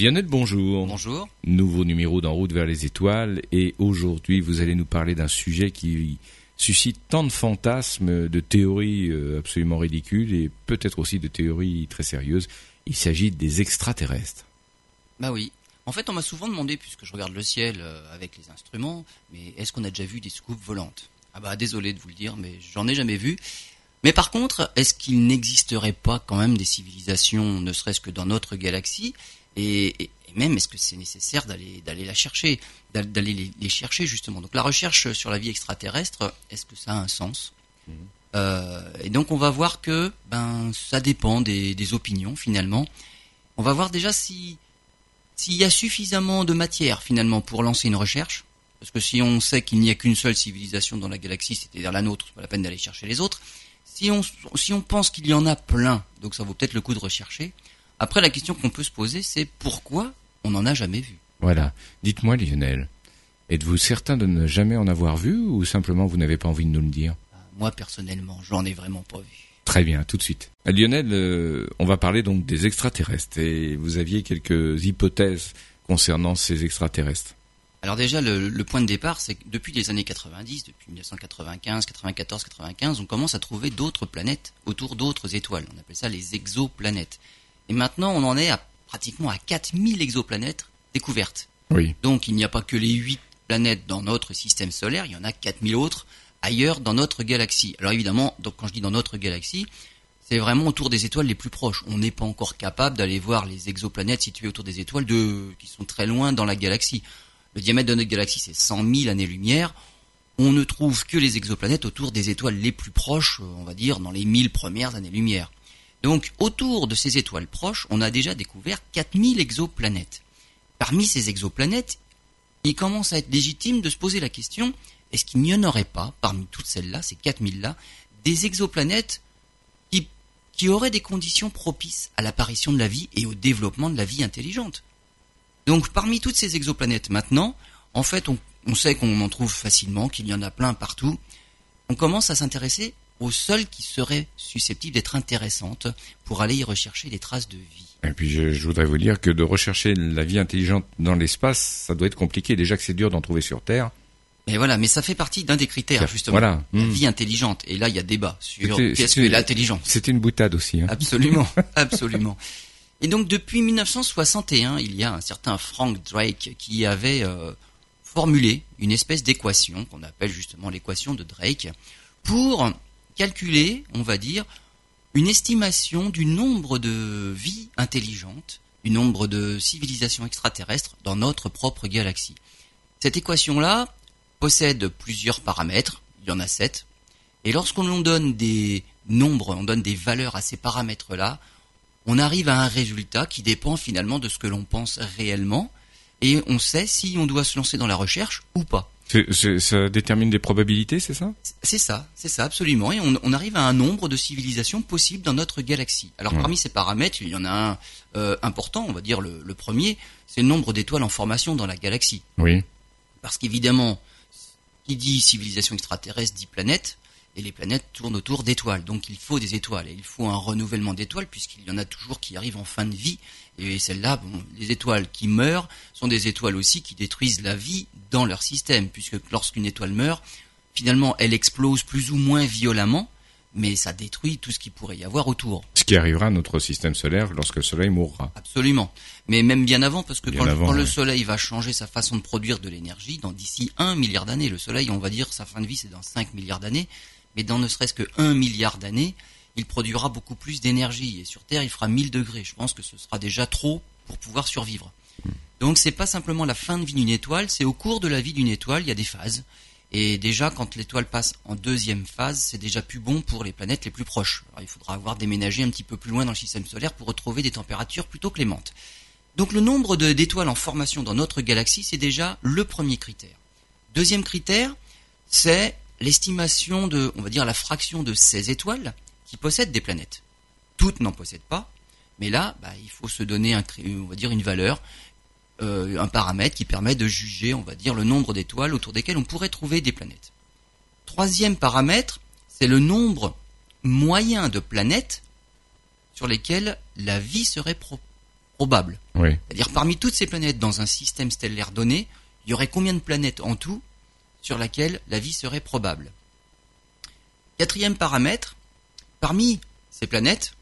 Lionel, bonjour. Bonjour. Nouveau numéro d'En route vers les étoiles et aujourd'hui vous allez nous parler d'un sujet qui suscite tant de fantasmes, de théories euh, absolument ridicules et peut-être aussi de théories très sérieuses. Il s'agit des extraterrestres. Bah oui. En fait, on m'a souvent demandé, puisque je regarde le ciel euh, avec les instruments, mais est-ce qu'on a déjà vu des soucoupes volantes? Ah bah désolé de vous le dire, mais j'en ai jamais vu. Mais par contre, est-ce qu'il n'existerait pas quand même des civilisations, ne serait-ce que dans notre galaxie, et, même est-ce que c'est nécessaire d'aller d'aller la chercher, d'aller les, chercher justement? Donc la recherche sur la vie extraterrestre, est-ce que ça a un sens? Mmh. euh, Et donc on va voir que ben ça dépend des, des opinions finalement. On va voir déjà si s'il y a suffisamment de matière finalement pour lancer une recherche. Parce que si on sait qu'il n'y a qu'une seule civilisation dans la galaxie, c'est-à-dire la nôtre, c'est pas la peine d'aller chercher les autres. Si on, si on pense qu'il y en a plein, donc ça vaut peut-être le coup de rechercher. Après, la question qu'on peut se poser, c'est pourquoi on n'en a jamais vu? Voilà. Dites-moi, Lionel, êtes-vous certain de ne jamais en avoir vu ou simplement vous n'avez pas envie de nous le dire? Ah, Moi, personnellement, j'en ai vraiment pas vu. Très bien, tout de suite. Lionel, euh, on va parler donc des extraterrestres et vous aviez quelques hypothèses concernant ces extraterrestres. Alors déjà, le, point de départ, c'est que depuis les années 90, depuis 1995, 94, 95, on commence à trouver d'autres planètes autour d'autres étoiles. On appelle ça les exoplanètes. Et maintenant, on en est à pratiquement à 4000 exoplanètes découvertes. Oui. Donc, il n'y a pas que les 8 planètes dans notre système solaire, il y en a 4000 autres ailleurs dans notre galaxie. Alors évidemment, donc quand je dis dans notre galaxie, c'est vraiment autour des étoiles les plus proches. On n'est pas encore capable d'aller voir les exoplanètes situées autour des étoiles de, qui sont très loin dans la galaxie. Le diamètre de notre galaxie, c'est 100 000 années-lumière. On ne trouve que les exoplanètes autour des étoiles les plus proches, on va dire, dans les 1000 premières années-lumière. Donc, autour de ces étoiles proches, on a déjà découvert 4000 exoplanètes. Parmi ces exoplanètes, il commence à être légitime de se poser la question, est-ce qu'il n'y en aurait pas, parmi toutes celles-là, ces 4000-là, des exoplanètes qui, qui auraient des conditions propices à l'apparition de la vie et au développement de la vie intelligente? Donc, parmi toutes ces exoplanètes maintenant, en fait, on, on sait qu'on en trouve facilement, qu'il y en a plein partout. On commence à s'intéresser aux seules qui seraient susceptibles d'être intéressantes pour aller y rechercher des traces de vie. Et puis je, voudrais vous dire que de rechercher la vie intelligente dans l'espace, ça doit être compliqué. Déjà que c'est dur d'en trouver sur Terre. Mais voilà, mais ça fait partie d'un des critères justement. Voilà. La hmm. vie intelligente. Et là, il y a débat sur qu'est-ce que l'intelligence. C'était une boutade aussi. Hein. Absolument, absolument. Et donc depuis 1961, il y a un certain Frank Drake qui avait euh, formulé une espèce d'équation qu'on appelle justement l'équation de Drake pour calculer, on va dire, une estimation du nombre de vies intelligentes, du nombre de civilisations extraterrestres dans notre propre galaxie. Cette équation-là possède plusieurs paramètres, il y en a sept, et lorsqu'on donne des nombres, on donne des valeurs à ces paramètres-là, on arrive à un résultat qui dépend finalement de ce que l'on pense réellement, et on sait si on doit se lancer dans la recherche ou pas ça détermine des probabilités, c'est ça? C'est ça, c'est ça, absolument. Et on, arrive à un nombre de civilisations possibles dans notre galaxie. Alors parmi ces paramètres, il y en a un euh, important, on va dire le, le premier, c'est le nombre d'étoiles en formation dans la galaxie. Oui. Parce qu'évidemment, qui dit civilisation extraterrestre dit planète et les planètes tournent autour d'étoiles. Donc il faut des étoiles et il faut un renouvellement d'étoiles puisqu'il y en a toujours qui arrivent en fin de vie. Et celles-là, bon, les étoiles qui meurent sont des étoiles aussi qui détruisent la vie dans leur système puisque lorsqu'une étoile meurt, finalement elle explose plus ou moins violemment mais ça détruit tout ce qui pourrait y avoir autour. Ce qui arrivera à notre système solaire lorsque le Soleil mourra. Absolument. Mais même bien avant, parce que quand, le Soleil va changer sa façon de produire de l'énergie, dans d'ici un milliard d'années, le Soleil, on va dire, sa fin de vie, c'est dans 5 milliards d'années, mais dans ne serait-ce que 1 milliard d'années, il produira beaucoup plus d'énergie. Et sur Terre, il fera 1000 degrés. Je pense que ce sera déjà trop pour pouvoir survivre. Donc c'est pas simplement la fin de vie d'une étoile, c'est au cours de la vie d'une étoile, il y a des phases. Et déjà, quand l'étoile passe en deuxième phase, c'est déjà plus bon pour les planètes les plus proches. il faudra avoir déménagé un petit peu plus loin dans le système solaire pour retrouver des températures plutôt clémentes. Donc le nombre d'étoiles en formation dans notre galaxie, c'est déjà le premier critère. Deuxième critère, c'est l'estimation de, on va dire, la fraction de ces étoiles qui possèdent des planètes. Toutes n'en possèdent pas, mais là, bah, il faut se donner, un, on va dire, une valeur, euh, un paramètre qui permet de juger, on va dire, le nombre d'étoiles autour desquelles on pourrait trouver des planètes. Troisième paramètre, c'est le nombre moyen de planètes sur lesquelles la vie serait probable. Oui. C'est-à-dire parmi toutes ces planètes dans un système stellaire donné, il y aurait combien de planètes en tout sur laquelle la vie serait probable? Quatrième paramètre, parmi ces planètes,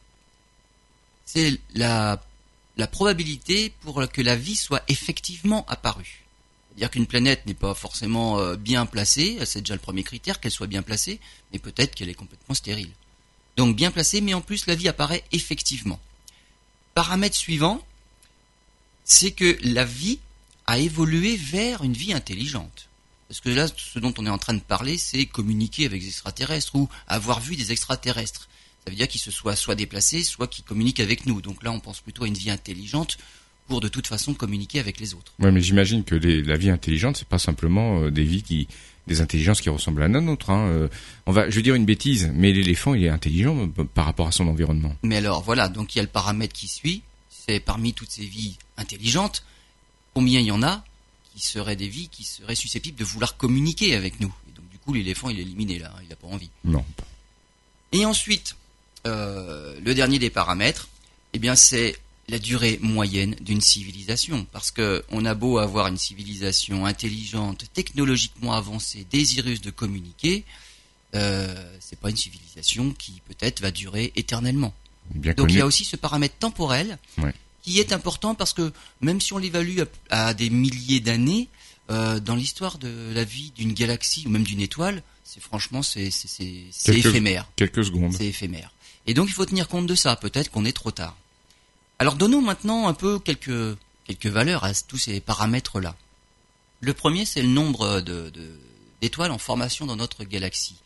c'est la, probabilité pour que la vie soit effectivement apparue. C'est-à-dire qu'une planète n'est pas forcément euh, bien placée, c'est déjà le premier critère, qu'elle soit bien placée, mais peut-être qu'elle est complètement stérile. Donc bien placée, mais en plus la vie apparaît effectivement. Paramètre suivant, c'est que la vie a évolué vers une vie intelligente. Parce que là, ce dont on est en train de parler, c'est communiquer avec des extraterrestres ou avoir vu des extraterrestres. Ça veut dire qu'ils se soient soit déplacés, soit qu'ils communiquent avec nous. Donc là, on pense plutôt à une vie intelligente pour de toute façon communiquer avec les autres. Ouais, mais j'imagine que les, la vie intelligente, c'est pas simplement euh, des vies qui, des intelligences qui ressemblent à la nôtre. Hein. Euh, on va, je veux dire une bêtise, mais l'éléphant, il est intelligent euh, par rapport à son environnement. Mais alors, voilà, donc il y a le paramètre qui suit. C'est parmi toutes ces vies intelligentes, combien il y en a? Qui seraient des vies qui seraient susceptibles de vouloir communiquer avec nous. Et donc du coup, l'éléphant, il est éliminé là, il n'a pas envie. Non. Et ensuite, euh, le dernier des paramètres, eh bien, c'est la durée moyenne d'une civilisation. Parce que on a beau avoir une civilisation intelligente, technologiquement avancée, désireuse de communiquer, euh, c'est pas une civilisation qui peut-être va durer éternellement. Bien Donc connu. il y a aussi ce paramètre temporel Ouais. Qui est important parce que même si on l'évalue à, à des milliers d'années, euh, dans l'histoire de la vie d'une galaxie ou même d'une étoile, c'est franchement c'est éphémère. Quelques secondes. C'est éphémère. Et donc il faut tenir compte de ça. Peut-être qu'on est trop tard. Alors donnons maintenant un peu quelques quelques valeurs à tous ces paramètres là. Le premier c'est le nombre de de- d'étoiles en formation dans notre galaxie.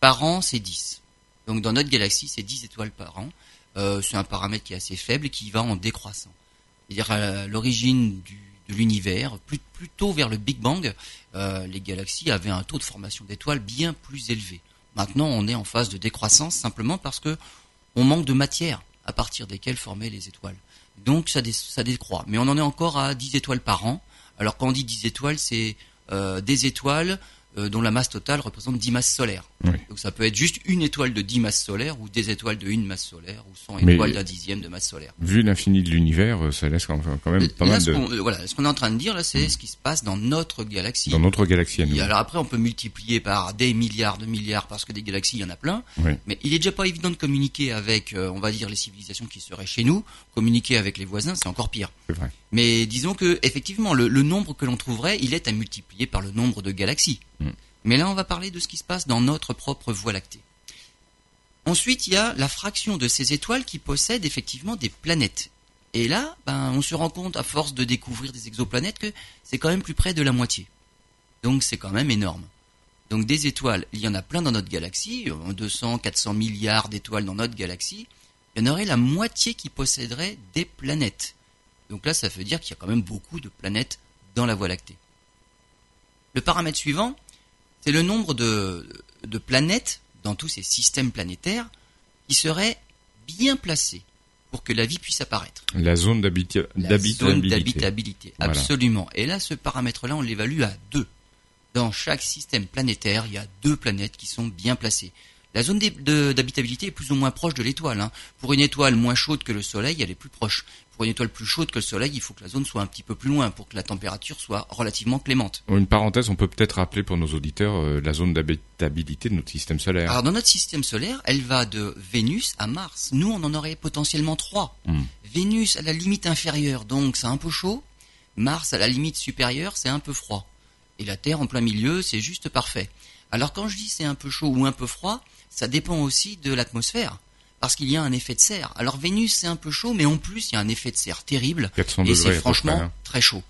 Par an c'est 10. Donc dans notre galaxie c'est 10 étoiles par an. Euh, c'est un paramètre qui est assez faible et qui va en décroissant. C'est-à-dire à l'origine de l'univers, plus, plutôt vers le Big Bang, euh, les galaxies avaient un taux de formation d'étoiles bien plus élevé. Maintenant, on est en phase de décroissance simplement parce que on manque de matière à partir desquelles former les étoiles. Donc ça, dé- ça décroît. Mais on en est encore à 10 étoiles par an. Alors quand on dit 10 étoiles, c'est euh, des étoiles dont la masse totale représente 10 masses solaires. Oui. Donc ça peut être juste une étoile de 10 masses solaires ou des étoiles de une masse solaire ou 100 Mais- étoiles d'un dixième de masse solaire. Vu l'infini de l'univers, euh, ça laisse quand même pas Là, mal ce de qu'on euh, voilà, ce qu'on est en train de dire là, c'est ce qui se passe dans notre galaxie. dans notre galaxie à nous. Et alors après, on peut multiplier par des milliards de milliards parce que des galaxies, il y en a plein. Oui. Mais il est déjà pas évident de communiquer avec, euh, on va dire, les civilisations qui seraient chez nous. Communiquer avec les voisins, c'est encore pire. C'est vrai. Mais disons que effectivement, le, le nombre que l'on trouverait, il est à multiplier par le nombre de galaxies. Mm. Mais là, on va parler de ce qui se passe dans notre propre Voie lactée. Ensuite, il y a la fraction de ces étoiles qui possèdent effectivement des planètes. Et là, ben, on se rend compte, à force de découvrir des exoplanètes, que c'est quand même plus près de la moitié. Donc c'est quand même énorme. Donc des étoiles, il y en a plein dans notre galaxie, euh, 200, 400 milliards d'étoiles dans notre galaxie. Il y en aurait la moitié qui posséderait des planètes. Donc là, ça veut dire qu'il y a quand même beaucoup de planètes dans la Voie lactée. Le paramètre suivant, c'est le nombre de, de planètes dans tous ces systèmes planétaires qui seraient bien placés pour que la vie puisse apparaître. La zone d'habita- La zone d'habitabilité. Voilà. absolument. Et là, ce paramètre-là, on l'évalue à deux. Dans chaque système planétaire, il y a deux planètes qui sont bien placées. La zone d'habitabilité est plus ou moins proche de l'étoile. hein. Pour une étoile moins chaude que le Soleil, elle est plus proche. Pour une étoile plus chaude que le Soleil, il faut que la zone soit un petit peu plus loin pour que la température soit relativement clémente. Une parenthèse, on peut peut-être rappeler pour nos auditeurs euh, la zone d'habitabilité de notre système solaire. Alors dans notre système solaire, elle va de Vénus à Mars. Nous, on en aurait potentiellement trois. Hmm. Vénus à la limite inférieure, donc c'est un peu chaud. Mars à la limite supérieure, c'est un peu froid. Et la Terre en plein milieu, c'est juste parfait. Alors quand je dis c'est un peu chaud ou un peu froid, ça dépend aussi de l'atmosphère. Parce qu'il y a un effet de serre. Alors Vénus c'est un peu chaud, mais en plus il y a un effet de serre terrible. 400 Et c'est franchement près, hein. très chaud.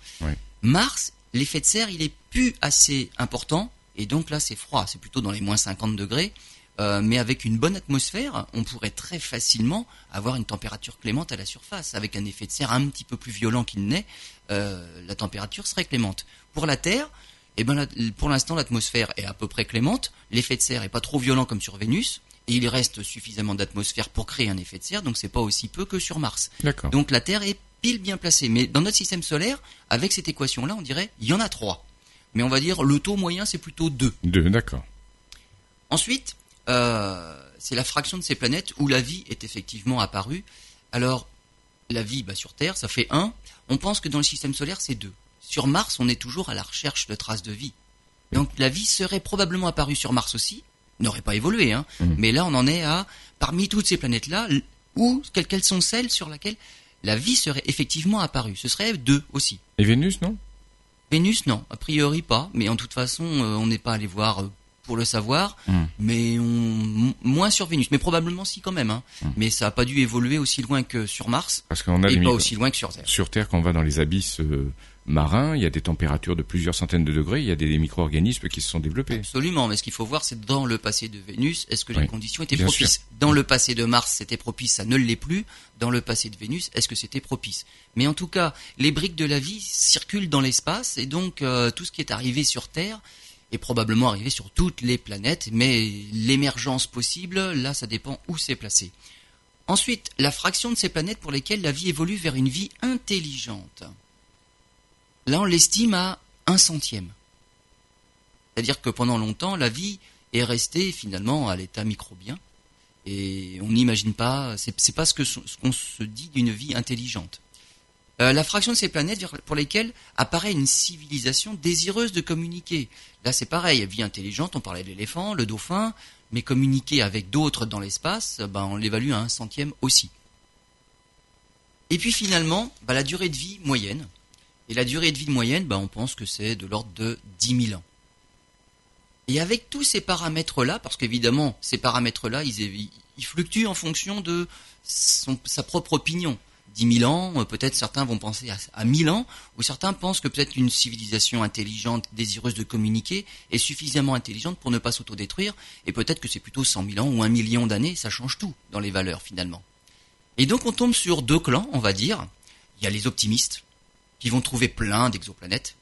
Mars, l'effet de serre, il est plus assez important, et donc là c'est froid, c'est plutôt dans les moins 50 degrés. Euh, mais avec une bonne atmosphère, on pourrait très facilement avoir une température clémente à la surface. Avec un effet de serre un petit peu plus violent qu'il n'est, euh, la température serait clémente. Pour la Terre, eh ben, la- pour l'instant, l'atmosphère est à peu près clémente. L'effet de serre est pas trop violent comme sur Vénus, et il reste suffisamment d'atmosphère pour créer un effet de serre, donc c'est pas aussi peu que sur Mars. D'accord. Donc la Terre est pile bien placée. Mais dans notre système solaire, avec cette équation-là, on dirait il y en a trois. Mais on va dire le taux moyen, c'est plutôt deux. Deux, d'accord. Ensuite, euh, c'est la fraction de ces planètes où la vie est effectivement apparue. Alors, la vie bah, sur Terre, ça fait 1. On pense que dans le système solaire, c'est 2. Sur Mars, on est toujours à la recherche de traces de vie. Donc la vie serait probablement apparue sur Mars aussi, n'aurait pas évolué, hein. Mhm. mais là on en est à, parmi toutes ces planètes-là, où, quelles, sont celles sur lesquelles la vie serait effectivement apparue Ce serait 2 aussi. Et Vénus, non? Vénus, non, a priori pas, mais en toute façon, euh, on n'est pas allé voir euh, pour le savoir, Hmm. mais on, moins sur Vénus, mais probablement si quand même, hein. Hmm. mais ça n'a pas dû évoluer aussi loin que sur Mars, Parce qu'on a et pas aussi loin que sur Terre. Sur Terre, quand on va dans les abysses euh, marins, il y a des températures de plusieurs centaines de degrés, il y a des, des micro-organismes qui se sont développés. Absolument, mais ce qu'il faut voir, c'est dans le passé de Vénus, est-ce que les Oui, conditions étaient bien propices? Dans le passé de Mars, c'était propice, ça ne l'est plus. Dans le passé de Vénus, est-ce que c'était propice? Mais en tout cas, les briques de la vie circulent dans l'espace, et donc euh, tout ce qui est arrivé sur Terre est probablement arrivé sur toutes les planètes, mais l'émergence possible, là, ça dépend où c'est placé. Ensuite, la fraction de ces planètes pour lesquelles la vie évolue vers une vie intelligente. Là, on l'estime à un centième. C'est-à-dire que pendant longtemps, la vie est restée finalement à l'état microbien. Et on n'imagine pas, c'est pas ce qu'on se dit d'une vie intelligente. Euh, la fraction de ces planètes pour lesquelles apparaît une civilisation désireuse de communiquer. Là, c'est pareil, vie intelligente, on parlait de l'éléphant, le dauphin, mais communiquer avec d'autres dans l'espace, ben, on l'évalue à un centième aussi. Et puis finalement, ben, la durée de vie moyenne. Et la durée de vie moyenne, ben, on pense que c'est de l'ordre de 10 000 ans. Et avec tous ces paramètres-là, parce qu'évidemment, ces paramètres-là, ils, fluctuent en fonction de sa propre opinion. 10 000 ans, euh, peut-être certains vont penser à, à 1000 ans, ou certains pensent que peut-être une civilisation intelligente, désireuse de communiquer, est suffisamment intelligente pour ne pas s'autodétruire, et peut-être que c'est plutôt 100 000 ans ou un million d'années, ça change tout dans les valeurs finalement. Et donc on tombe sur deux clans, on va dire. Il y a les optimistes, qui vont trouver plein d'exoplanètes,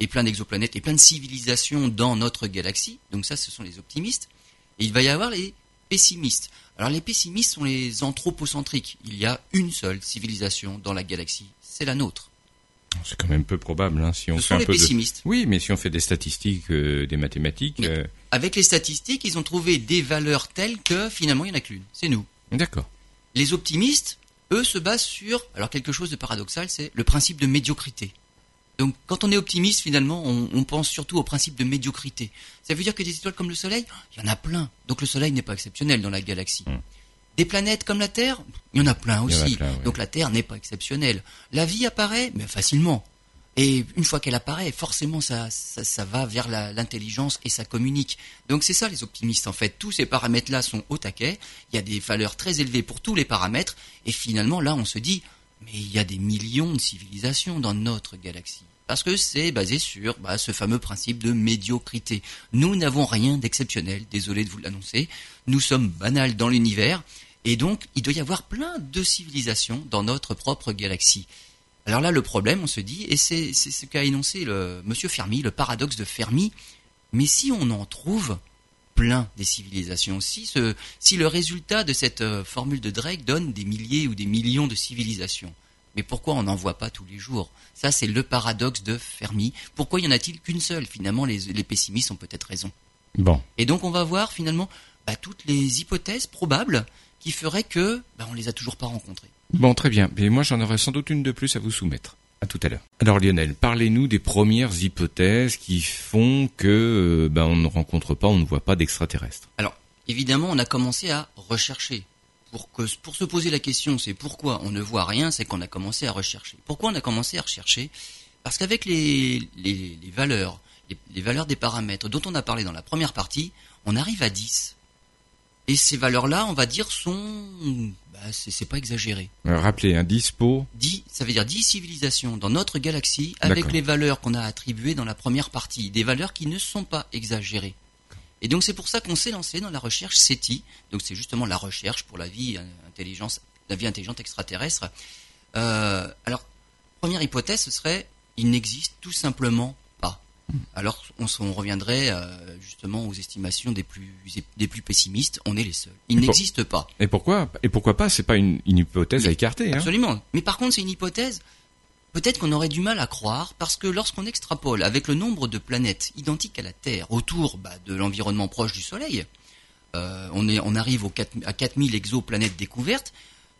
et plein d'exoplanètes, et plein de civilisations dans notre galaxie. Donc ça, ce sont les optimistes. Et il va y avoir les pessimistes. Alors les pessimistes sont les anthropocentriques. Il y a une seule civilisation dans la galaxie, c'est la nôtre. C'est quand même peu probable, hein, si on Ce fait sont un les peu de... pessimistes. Oui, mais si on fait des statistiques, euh, des mathématiques, euh, Avec les statistiques, ils ont trouvé des valeurs telles que finalement il n'y en a qu'une. C'est nous. d'accord. Les optimistes, eux, se basent sur, alors quelque chose de paradoxal, c'est le principe de médiocrité. Donc quand on est optimiste, finalement, on, on pense surtout au principe de médiocrité. Ça veut dire que des étoiles comme le Soleil, il y en a plein. Donc le Soleil n'est pas exceptionnel dans la galaxie. Hmm. Des planètes comme la Terre, il y en a plein a aussi. plein, oui. Donc la Terre n'est pas exceptionnelle. La vie apparaît, mais facilement. Et une fois qu'elle apparaît, forcément, ça, ça, va vers l'intelligence et ça communique. Donc c'est ça les optimistes en fait. Tous ces paramètres-là sont au taquet. Il y a des valeurs très élevées pour tous les paramètres. Et finalement, là, on se dit, mais il y a des millions de civilisations dans notre galaxie. Parce que c'est basé sur bah, ce fameux principe de médiocrité. Nous n'avons rien d'exceptionnel, désolé de vous l'annoncer. Nous sommes banals dans l'univers. Et donc, il doit y avoir plein de civilisations dans notre propre galaxie. Alors là, le problème, on se dit, et c'est ce qu'a énoncé le Monsieur Fermi, le paradoxe de Fermi, mais si on en trouve plein des civilisations, si, ce, si le résultat de cette euh, formule de Drake donne des milliers ou des millions de civilisations, mais pourquoi on n'en voit pas tous les jours? Ça, c'est le paradoxe de Fermi. Pourquoi y en a-t-il qu'une seule? Finalement, les, les pessimistes ont peut-être raison. Bon, Et donc, on va voir finalement bah, toutes les hypothèses probables qui feraient que bah, on les a toujours pas rencontrées. bon, très bien. Mais moi, j'en aurais sans doute une de plus à vous soumettre. À tout à l'heure. Alors Lionel, parlez-nous des premières hypothèses qui font que euh, ben, on ne rencontre pas, on ne voit pas d'extraterrestres. Alors, évidemment, on a commencé à rechercher. Pour, que, pour se poser la question, c'est pourquoi on ne voit rien, c'est qu'on a commencé à rechercher. Pourquoi on a commencé à rechercher? Parce qu'avec les, les, les valeurs, les, les valeurs des paramètres dont on a parlé dans la première partie, on arrive à 10. Et ces valeurs-là, on va dire, sont... Bah, c'est pas exagéré. Euh, rappelez, un dispo. 10, ça veut dire 10 civilisations dans notre galaxie avec les valeurs qu'on a attribuées dans la première partie, des valeurs qui ne sont pas exagérées. Et donc c'est pour ça qu'on s'est lancé dans la recherche SETI, donc c'est justement la recherche pour la vie euh, intelligence, la vie intelligente extraterrestre. Euh, alors première hypothèse, ce serait il n'existe tout simplement. Alors on, reviendrait euh, justement aux estimations des plus des plus pessimistes. On est les seuls. Il pour- n'existe pas. Et pourquoi Et pourquoi pas? C'est pas une, une hypothèse à écarter. Hein Absolument. Mais par contre, c'est une hypothèse. Peut-être qu'on aurait du mal à croire parce que lorsqu'on extrapole avec le nombre de planètes identiques à la Terre autour bah, de l'environnement proche du Soleil, euh, on, est, on arrive aux 4, à 4000 exoplanètes découvertes.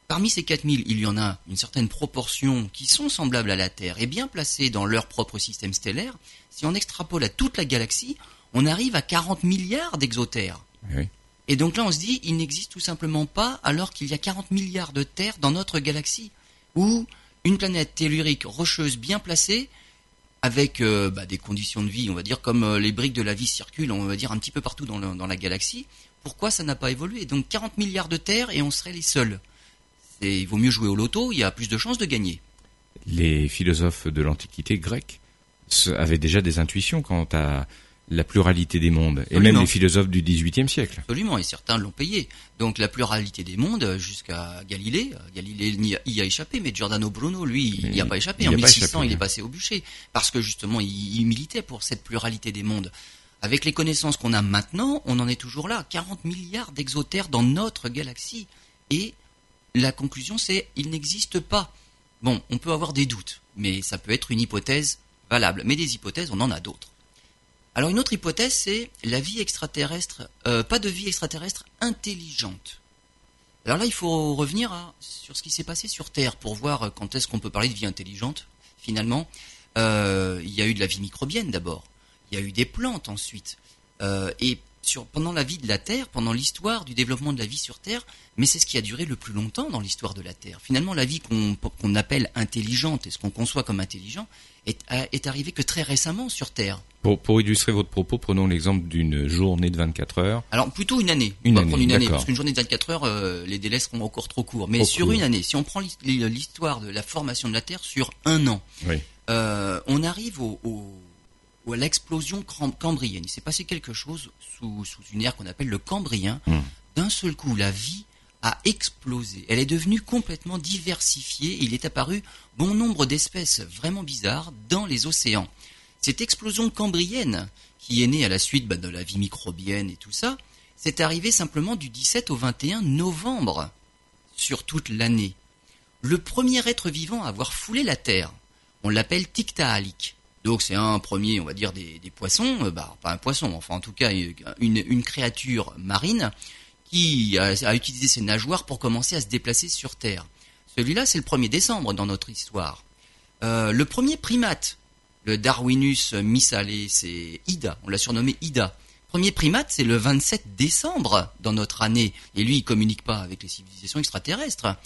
Parmi ces 4000, il y en a une certaine proportion qui sont semblables à la Terre et bien placées dans leur propre système stellaire. Si on extrapole à toute la galaxie, on arrive à 40 milliards d'exotères. Oui. Et donc là, on se dit, il n'existe tout simplement pas alors qu'il y a 40 milliards de terres dans notre galaxie, où une planète tellurique rocheuse bien placée, avec euh, bah, des conditions de vie, on va dire, comme euh, les briques de la vie circulent, on va dire, un petit peu partout dans, le- dans la galaxie, pourquoi ça n'a pas évolué? Donc 40 milliards de terres et on serait les seuls. Il vaut mieux jouer au loto, il y a plus de chances de gagner. Les philosophes de l'Antiquité grecque avaient déjà des intuitions quant à la pluralité des mondes, et même les philosophes du XVIIIe siècle. Absolument, et certains l'ont payé. Donc la pluralité des mondes euh, jusqu'à Galilée. euh, Galilée n'y a- y a échappé, mais Giordano Bruno, lui, il n'y a pas échappé. En y a pas 1600, échappé, il est hein. passé au bûcher. Parce que justement, il, il militait pour cette pluralité des mondes. Avec les connaissances qu'on a maintenant, on en est toujours là. 40 milliards d'exotères dans notre galaxie. Et la conclusion, c'est il n'existe pas. Bon, on peut avoir des doutes, mais ça peut être une hypothèse valable. Mais des hypothèses, on en a d'autres. Alors une autre hypothèse, c'est la vie extraterrestre, euh, pas de vie extraterrestre intelligente. Alors là, il faut revenir sur ce qui s'est passé sur Terre pour voir quand est-ce qu'on peut parler de vie intelligente. Finalement, Euh, il y a eu de la vie microbienne d'abord, il y a eu des plantes ensuite, Euh, sur, pendant la vie de la Terre, pendant l'histoire du développement de la vie sur Terre, mais c'est ce qui a duré le plus longtemps dans l'histoire de la Terre. Finalement, la vie qu'on appelle intelligente et ce qu'on conçoit comme intelligent est, est arrivé que très récemment sur Terre. Pour, pour illustrer votre propos, prenons l'exemple d'une journée de 24 heures. Alors plutôt une année. Une on va année, prendre une année parce qu'une journée de 24 heures, euh, les délais seront encore trop courts. Mais Trop sur court. une année, si on prend l'his- l'histoire de la formation de la Terre sur un an, Oui. euh, on arrive au, au- au- à l'explosion cambrienne. Il s'est passé quelque chose sous, sous une ère qu'on appelle le cambrien. Hmm. D'un seul coup, la vie a explosé. Elle est devenue complètement diversifiée. et Il est apparu bon nombre d'espèces vraiment bizarres dans les océans. Cette explosion cambrienne, qui est née à la suite bah, de la vie microbienne et tout ça, c'est arrivé simplement du 17 au 21 novembre sur toute l'année. Le premier être vivant à avoir foulé la Terre, on l'appelle Tiktaalik. Donc c'est un premier, on va dire, des, poissons, euh, bah, pas un poisson, enfin en tout cas une, créature marine qui a, utilisé ses nageoires pour commencer à se déplacer sur Terre. Celui-là, c'est le 1er décembre dans notre histoire. Euh, le premier primate, le Darwinus missalé, c'est Ida, on l'a surnommé Ida. Premier primate, c'est le 27 décembre dans notre année, et lui, il communique pas avec les civilisations extraterrestres.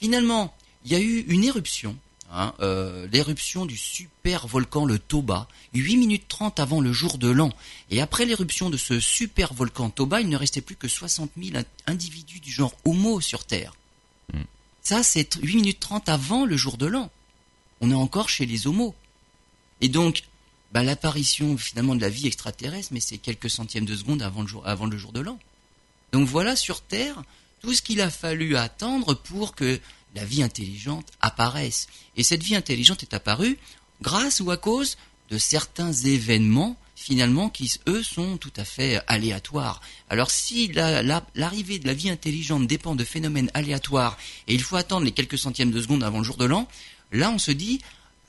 Finalement, il y a eu une éruption, hein, euh, l'éruption du super volcan le Toba, 8 minutes 30 avant le jour de l'an. Et après l'éruption de ce super volcan Toba, il ne restait plus que 60 000 individus du genre Homo sur Terre. Hmm. Ça, c'est 8 minutes 30 avant le jour de l'an. On est encore chez les Homos. Et donc, bah, l'apparition finalement de la vie extraterrestre, mais c'est quelques centièmes de seconde avant le jour, avant le jour de l'an. Donc voilà sur Terre tout ce qu'il a fallu attendre pour que la vie intelligente apparaisse. Et cette vie intelligente est apparue grâce ou à cause de certains événements finalement qui eux sont tout à fait aléatoires. Alors si la- la- l'arrivée de la vie intelligente dépend de phénomènes aléatoires et il faut attendre les quelques centièmes de seconde avant le jour de l'an, là on se dit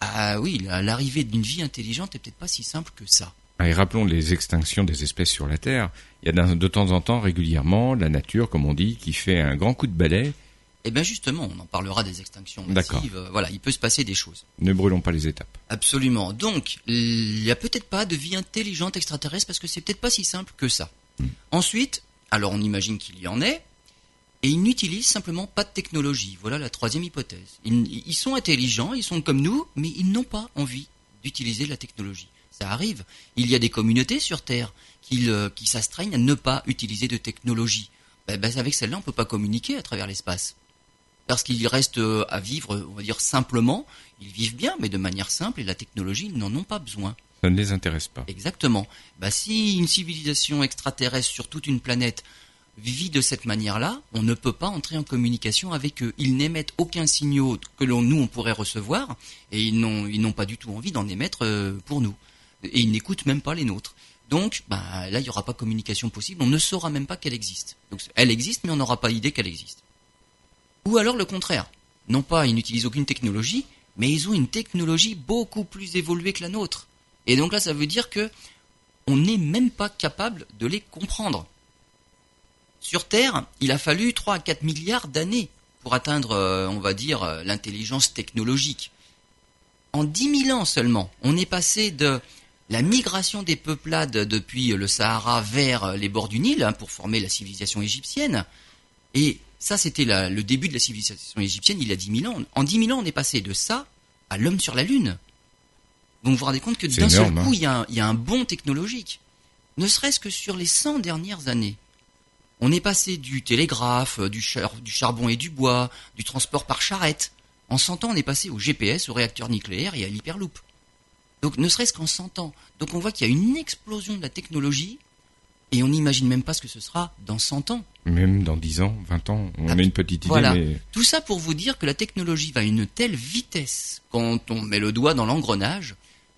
ah oui, la- l'arrivée d'une vie intelligente est peut-être pas si simple que ça. Et rappelons les extinctions des espèces sur la Terre. Il y a de temps en temps régulièrement la nature, comme on dit, qui fait un grand coup de balai. Eh bien justement, on en parlera des extinctions D'accord. massives. euh, Voilà, il peut se passer des choses. Ne brûlons pas les étapes. Absolument. Donc, il n'y a peut-être pas de vie intelligente extraterrestre parce que c'est peut-être pas si simple que ça. Ensuite, alors on imagine qu'il y en ait, et ils n'utilisent simplement pas de technologie. Voilà la troisième hypothèse. Ils, ils sont intelligents, ils sont comme nous, mais ils n'ont pas envie d'utiliser la technologie. Ça arrive. Il y a des communautés sur Terre qui, le- qui s'astreignent à ne pas utiliser de technologie. Ben, ben, avec celle-là, on peut pas communiquer à travers l'espace. Parce qu'ils restent euh, à vivre, on va dire simplement. Ils vivent bien, mais de manière simple, et la technologie, ils n'en ont pas besoin. Ça ne les intéresse pas. Exactement. Bah, si une civilisation extraterrestre sur toute une planète vit de cette manière-là, on ne peut pas entrer en communication avec eux. Ils n'émettent aucun signaux que l'on, nous, on pourrait recevoir, et ils n'ont, ils n'ont pas du tout envie d'en émettre euh, pour nous. Et ils n'écoutent même pas les nôtres. Donc, bah, là, il n'y aura pas communication possible. On ne saura même pas qu'elle existe. Donc, elle existe, mais on n'aura pas idée qu'elle existe. Ou alors le contraire. Non pas, ils n'utilisent aucune technologie, mais ils ont une technologie beaucoup plus évoluée que la nôtre. Et donc là, ça veut dire que on n'est même pas capable de les comprendre. Sur Terre, il a fallu 3 à 4 milliards d'années pour atteindre, euh, on va dire, euh, l'intelligence technologique. En 10 000 ans seulement, on est passé de la migration des peuplades depuis le Sahara vers les bords du Nil hein, pour former la civilisation égyptienne. Et ça, c'était le début de la civilisation égyptienne il y a 10 000 ans. En 10 000 ans, on est passé de ça à l'homme sur la Lune. Donc vous vous rendez compte que d'un seul coup, hein. il, y a un, il y a un bond technologique. Ne serait-ce que sur les 100 dernières années. On est passé du télégraphe, du, du charbon et du bois, du transport par charrette. En 100 ans, on est passé au GPS, au réacteur nucléaire et à l'hyperloop. Donc ne serait-ce qu'en 100 ans. Donc on voit qu'il y a une explosion de la technologie et on n'imagine même pas ce que ce sera dans 100 ans. Même dans 10 ans, 20 ans, on ah, a une petite idée. Voilà. Tout ça pour vous dire que la technologie va à une telle vitesse quand on met le doigt dans l'engrenage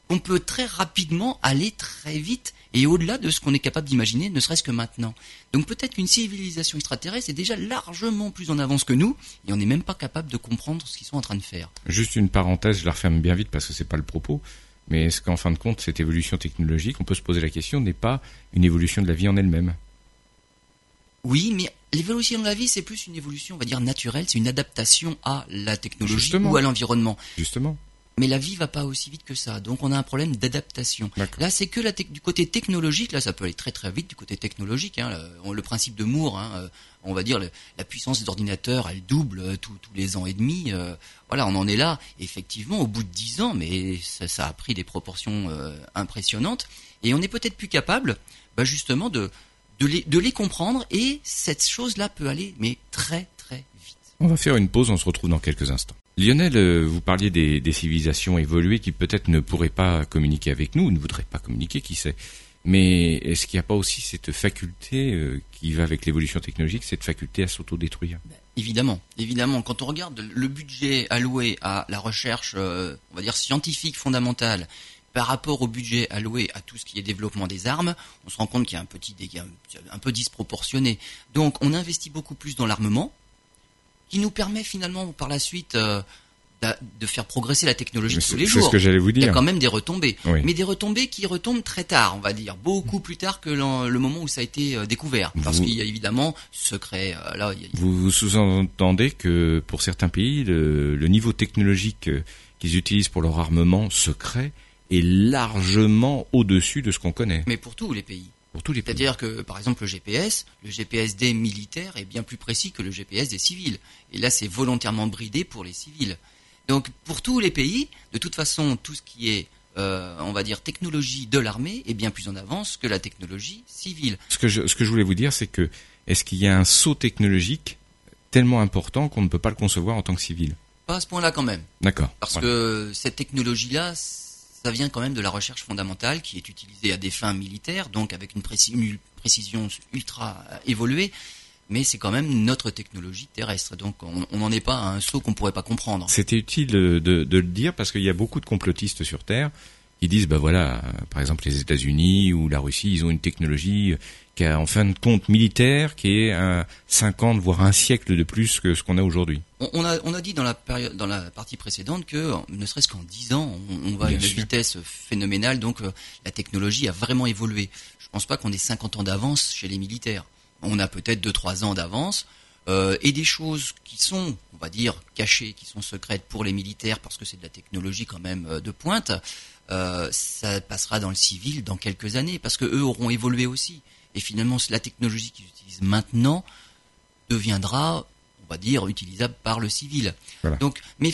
qu'on peut très rapidement aller très vite et au-delà de ce qu'on est capable d'imaginer, ne serait-ce que maintenant. Donc peut-être qu'une civilisation extraterrestre est déjà largement plus en avance que nous et on n'est même pas capable de comprendre ce qu'ils sont en train de faire. Juste une parenthèse, je la referme bien vite parce que c'est pas le propos. Mais est-ce qu'en fin de compte, cette évolution technologique, on peut se poser la question, n'est pas une évolution de la vie en elle-même? Oui, mais l'évolution de la vie, c'est plus une évolution, on va dire, naturelle, c'est une adaptation à la technologie ou à l'environnement. Justement mais la vie va pas aussi vite que ça. Donc on a un problème d'adaptation. Là, c'est que la du côté technologique, là, ça peut aller très très vite du côté technologique. Hein, le, principe de Moore, hein, euh, on va dire la puissance des ordinateurs, elle double euh, tous les ans et demi. Euh, voilà, on en est là. Effectivement, au bout de dix ans, mais ça, a pris des proportions impressionnantes. Et on est peut-être plus capable, bah, justement, de de les, de les comprendre. Et cette chose-là peut aller, mais très très vite. On va faire une pause. On se retrouve dans quelques instants. Lionel, euh, vous parliez des, civilisations évoluées qui peut-être ne pourraient pas communiquer avec nous, ou ne voudraient pas communiquer, qui sait. Mais est-ce qu'il n'y a pas aussi cette faculté euh, qui va avec l'évolution technologique, cette faculté à s'autodétruire? Ben, Évidemment, évidemment. Quand on regarde le budget alloué à la recherche, euh, on va dire scientifique fondamentale, par rapport au budget alloué à tout ce qui est développement des armes, on se rend compte qu'il y a un petit dégât un peu disproportionné. Donc, on investit beaucoup plus dans l'armement, qui nous permet finalement par la suite euh, de faire progresser la technologie tous les jours. C'est ce que j'allais vous dire. Il y a quand même des retombées, mais des retombées qui retombent très tard, on va dire, beaucoup plus tard que le moment où ça a été euh, découvert, parce qu'il y a évidemment secret. Euh, là, Vous, sous-entendez que pour certains pays, le, le niveau technologique qu'ils utilisent pour leur armement secret est largement au-dessus de ce qu'on connaît. Mais pour tous les pays. Pour tous les C'est-à-dire que, par exemple, le GPS, le GPS des militaires est bien plus précis que le GPS des civils. Et là, c'est volontairement bridé pour les civils. Donc, pour tous les pays, de toute façon, tout ce qui est, euh, on va dire, technologie de l'armée est bien plus en avance que la technologie civile. Ce que je, ce que je voulais vous dire, c'est que, est-ce qu'il y a un saut technologique tellement important qu'on ne peut pas le concevoir en tant que civil? Pas à ce point-là quand même. D'accord. Parce que cette technologie-là, ça vient quand même de la recherche fondamentale qui est utilisée à des fins militaires, donc avec une, précision ultra évoluée. Mais c'est quand même notre technologie terrestre, donc on n'en est pas à un saut qu'on pourrait pas comprendre. C'était utile de, de, le dire parce qu'il y a beaucoup de complotistes sur Terre qui disent, bah voilà, par exemple les États-Unis ou la Russie, ils ont une technologie qui a en fin de compte militaire qui est à 50 voire un siècle de plus que ce qu'on a aujourd'hui. On, a, on a dit dans la, période, dans la partie précédente que ne serait-ce qu'en 10 ans, on, va à une vitesse phénoménale, donc euh, la technologie a vraiment évolué. Je pense pas qu'on ait 50 ans d'avance chez les militaires. On a peut-être 2-3 ans d'avance. Euh, et des choses qui sont, on va dire, cachées, qui sont secrètes pour les militaires parce que c'est de la technologie quand même euh, de pointe, euh, ça passera dans le civil dans quelques années parce que eux auront évolué aussi. Et finalement, la technologie qu'ils utilisent maintenant deviendra, on va dire, utilisable par le civil. Donc, mais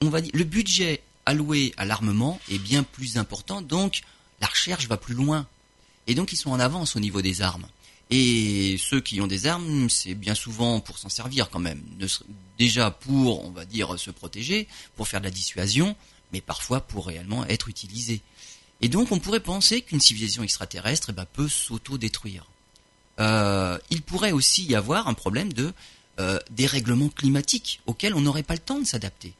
on va dire, le budget alloué à l'armement est bien plus important, donc la recherche va plus loin. Et donc, ils sont en avance au niveau des armes. Et ceux qui ont des armes, c'est bien souvent pour s'en servir quand même. Déjà pour, on va dire, se protéger, pour faire de la dissuasion, mais parfois pour réellement être utilisé. Et donc on pourrait penser qu'une civilisation extraterrestre eh ben, peut s'auto-détruire. Euh, il pourrait aussi y avoir un problème de euh, dérèglement climatique auquel on n'aurait pas le temps de s'adapter.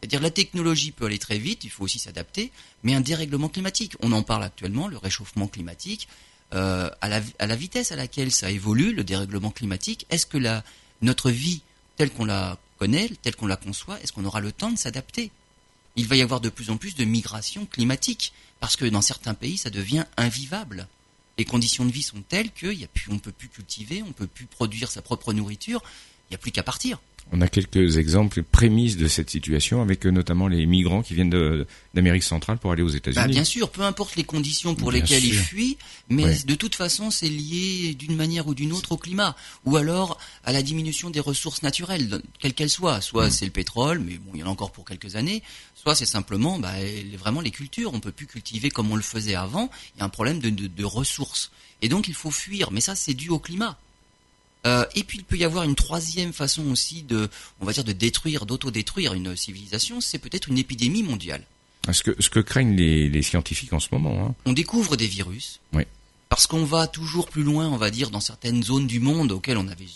C'est-à-dire la technologie peut aller très vite, il faut aussi s'adapter, mais un dérèglement climatique, on en parle actuellement, le réchauffement climatique, euh, à, la, à, la, vitesse à laquelle ça évolue, le dérèglement climatique, est-ce que la, notre vie telle qu'on la connaît, telle qu'on la conçoit, est-ce qu'on aura le temps de s'adapter? Il va y avoir de plus en plus de migration climatique, parce que dans certains pays, ça devient invivable. Les conditions de vie sont telles qu'on ne peut plus cultiver, on ne peut plus produire sa propre nourriture, il n'y a plus qu'à partir. On a quelques exemples prémices de cette situation avec euh, notamment les migrants qui viennent d'Amérique centrale pour aller aux États-Unis. Bah, bien sûr, peu importe les conditions pour lesquelles ils fuient, mais de toute façon, c'est lié d'une manière ou d'une autre au climat, ou alors à la diminution des ressources naturelles, quelles qu'elles soient. Soit mm. c'est le pétrole, mais bon, il y en a encore pour quelques années. Soit c'est simplement bah, vraiment les cultures. On peut plus cultiver comme on le faisait avant. Il y a un problème de, de, de ressources, et donc il faut fuir. Mais ça, c'est dû au climat. Euh, et puis il peut y avoir une troisième façon aussi de, on va dire, de détruire, d'autodétruire une civilisation, c'est peut-être une épidémie mondiale. Ce que, ce que craignent les, scientifiques en ce moment. Hein. On découvre des virus. Oui. Parce qu'on va toujours plus loin, on va dire, dans certaines zones du monde auxquelles on n'avait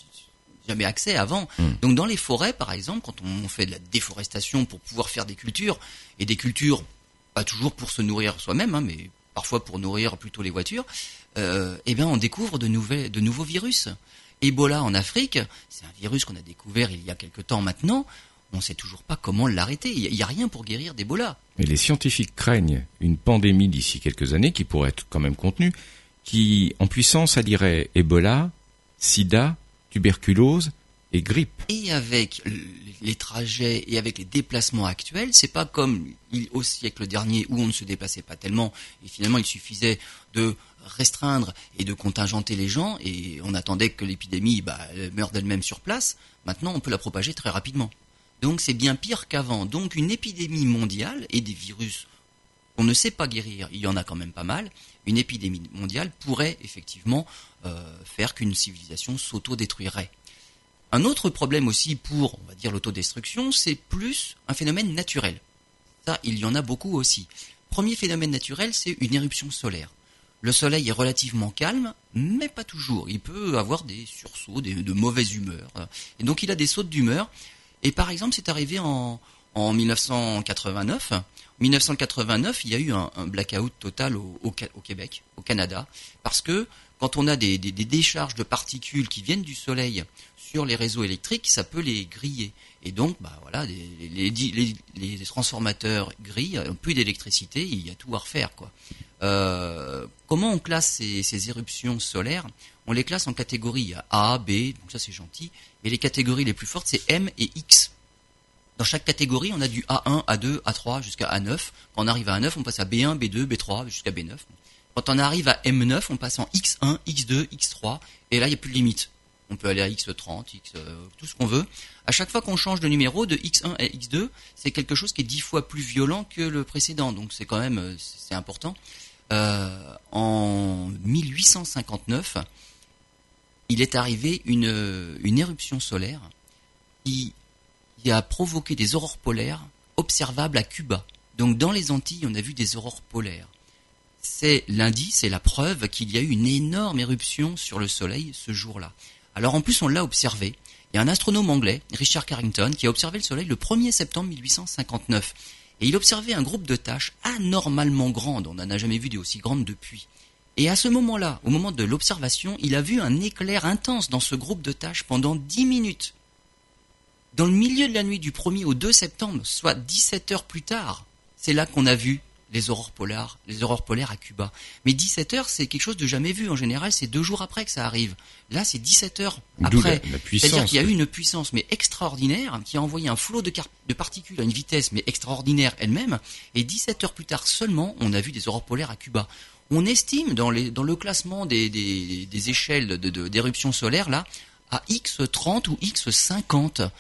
jamais accès avant. Hmm. Donc dans les forêts, par exemple, quand on fait de la déforestation pour pouvoir faire des cultures, et des cultures pas toujours pour se nourrir soi-même, hein, mais parfois pour nourrir plutôt les voitures, euh, eh bien on découvre de, nouvelles, de nouveaux virus. Ebola en Afrique, c'est un virus qu'on a découvert il y a quelque temps maintenant. On ne sait toujours pas comment l'arrêter. Il n'y a rien pour guérir d'Ebola. Mais les scientifiques craignent une pandémie d'ici quelques années qui pourrait être quand même contenue, qui en puissance allierait Ebola, sida, tuberculose et grippe. Et avec les trajets et avec les déplacements actuels, c'est pas comme au siècle dernier où on ne se déplaçait pas tellement et finalement il suffisait de restreindre et de contingenter les gens et on attendait que l'épidémie bah, meure d'elle-même sur place. Maintenant, on peut la propager très rapidement. Donc c'est bien pire qu'avant. Donc une épidémie mondiale et des virus qu'on ne sait pas guérir, il y en a quand même pas mal, une épidémie mondiale pourrait effectivement euh, faire qu'une civilisation s'auto-détruirait. Un autre problème aussi pour, on va dire, l'autodestruction, c'est plus un phénomène naturel. Ça, il y en a beaucoup aussi. Premier phénomène naturel, c'est une éruption solaire le soleil est relativement calme, mais pas toujours. Il peut avoir des sursauts, des, de mauvaise humeur. Et donc il a des sautes d'humeur. Et par exemple, c'est arrivé en, en 1989. 1989, il y a eu un, blackout total au, Québec, au Canada, parce que quand on a des, décharges de particules qui viennent du soleil sur les réseaux électriques, ça peut les griller. Et donc, bah voilà, les, les, les transformateurs grillent, plus d'électricité, il y a tout à refaire, quoi. Euh, comment on classe ces, éruptions solaires? On les classe en catégories A, B, donc ça c'est gentil, et les catégories les plus fortes c'est M et X. Dans chaque catégorie, on a du A1, A2, A3 jusqu'à A9. Quand on arrive à A9, on passe à B1, B2, B3 jusqu'à B9. Quand on arrive à M9, on passe en X1, X2, X3, et là il n'y a plus de limite. On peut aller à X30, X, euh, tout ce qu'on veut. À chaque fois qu'on change de numéro de X1 à X2, c'est quelque chose qui est dix fois plus violent que le précédent. Donc c'est quand même euh, important. Euh, en 1859, il est arrivé une, une éruption solaire qui, a provoqué des aurores polaires observables à Cuba. Donc dans les Antilles, on a vu des aurores polaires. C'est l'indice c'est la preuve qu'il y a eu une énorme éruption sur le Soleil ce jour-là. Alors en plus, on l'a observé. Il y a un astronome anglais, Richard Carrington, qui a observé le Soleil le 1er septembre 1859 et il observait un groupe de tâches anormalement grandes, on n'en a jamais vu des aussi grandes depuis. Et à ce moment-là, au moment de l'observation, il a vu un éclair intense dans ce groupe de tâches pendant dix minutes. Dans le milieu de la nuit du 1er au 2 septembre, soit 17 heures plus tard, c'est là qu'on a vu les aurores polaires, les aurores polaires à Cuba. Mais 17 heures, c'est quelque chose de jamais vu. En général, c'est deux jours après que ça arrive. Là, c'est 17 heures après. C'est-à-dire qu'il y a eu une puissance, mais extraordinaire, qui a envoyé un flot de, de particules à une vitesse, mais extraordinaire elle-même. Et 17 heures plus tard seulement, on a vu des aurores polaires à Cuba. On estime dans, les, dans le classement des, des, des échelles d'éruption de, solaire, là, à X30 ou X50.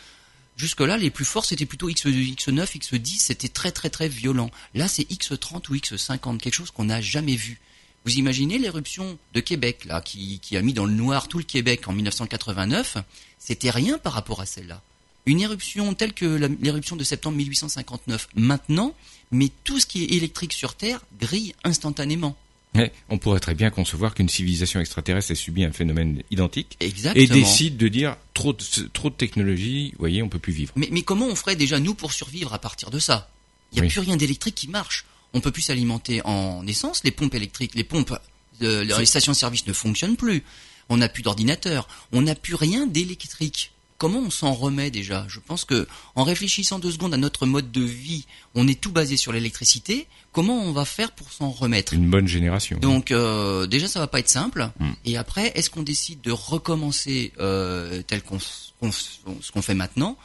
Jusque-là, les plus forts, c'était plutôt X, X9, X10, c'était très très très violent. Là, c'est X30 ou X50, quelque chose qu'on n'a jamais vu. Vous imaginez l'éruption de Québec, là, qui, qui, a mis dans le noir tout le Québec en 1989 C'était rien par rapport à celle-là. Une éruption telle que l'éruption de septembre 1859 maintenant, mais tout ce qui est électrique sur Terre grille instantanément. Mais on pourrait très bien concevoir qu'une civilisation extraterrestre ait subi un phénomène identique Exactement. et décide de dire trop de, trop de technologie, vous voyez, on peut plus vivre. Mais, mais comment on ferait déjà nous pour survivre à partir de ça? Il n'y a plus rien d'électrique qui marche. On peut plus s'alimenter en essence. Les pompes électriques, les pompes, les stations-service ne fonctionnent plus. On n'a plus d'ordinateur. On n'a plus rien d'électrique. Comment on s'en remet déjà? Je pense que en réfléchissant deux secondes à notre mode de vie, on est tout basé sur l'électricité. Comment on va faire pour s'en remettre? Une bonne génération. Donc euh, déjà, ça va pas être simple. Mm. Et après, est-ce qu'on décide de recommencer euh, tel qu'on ce qu'on fait maintenant?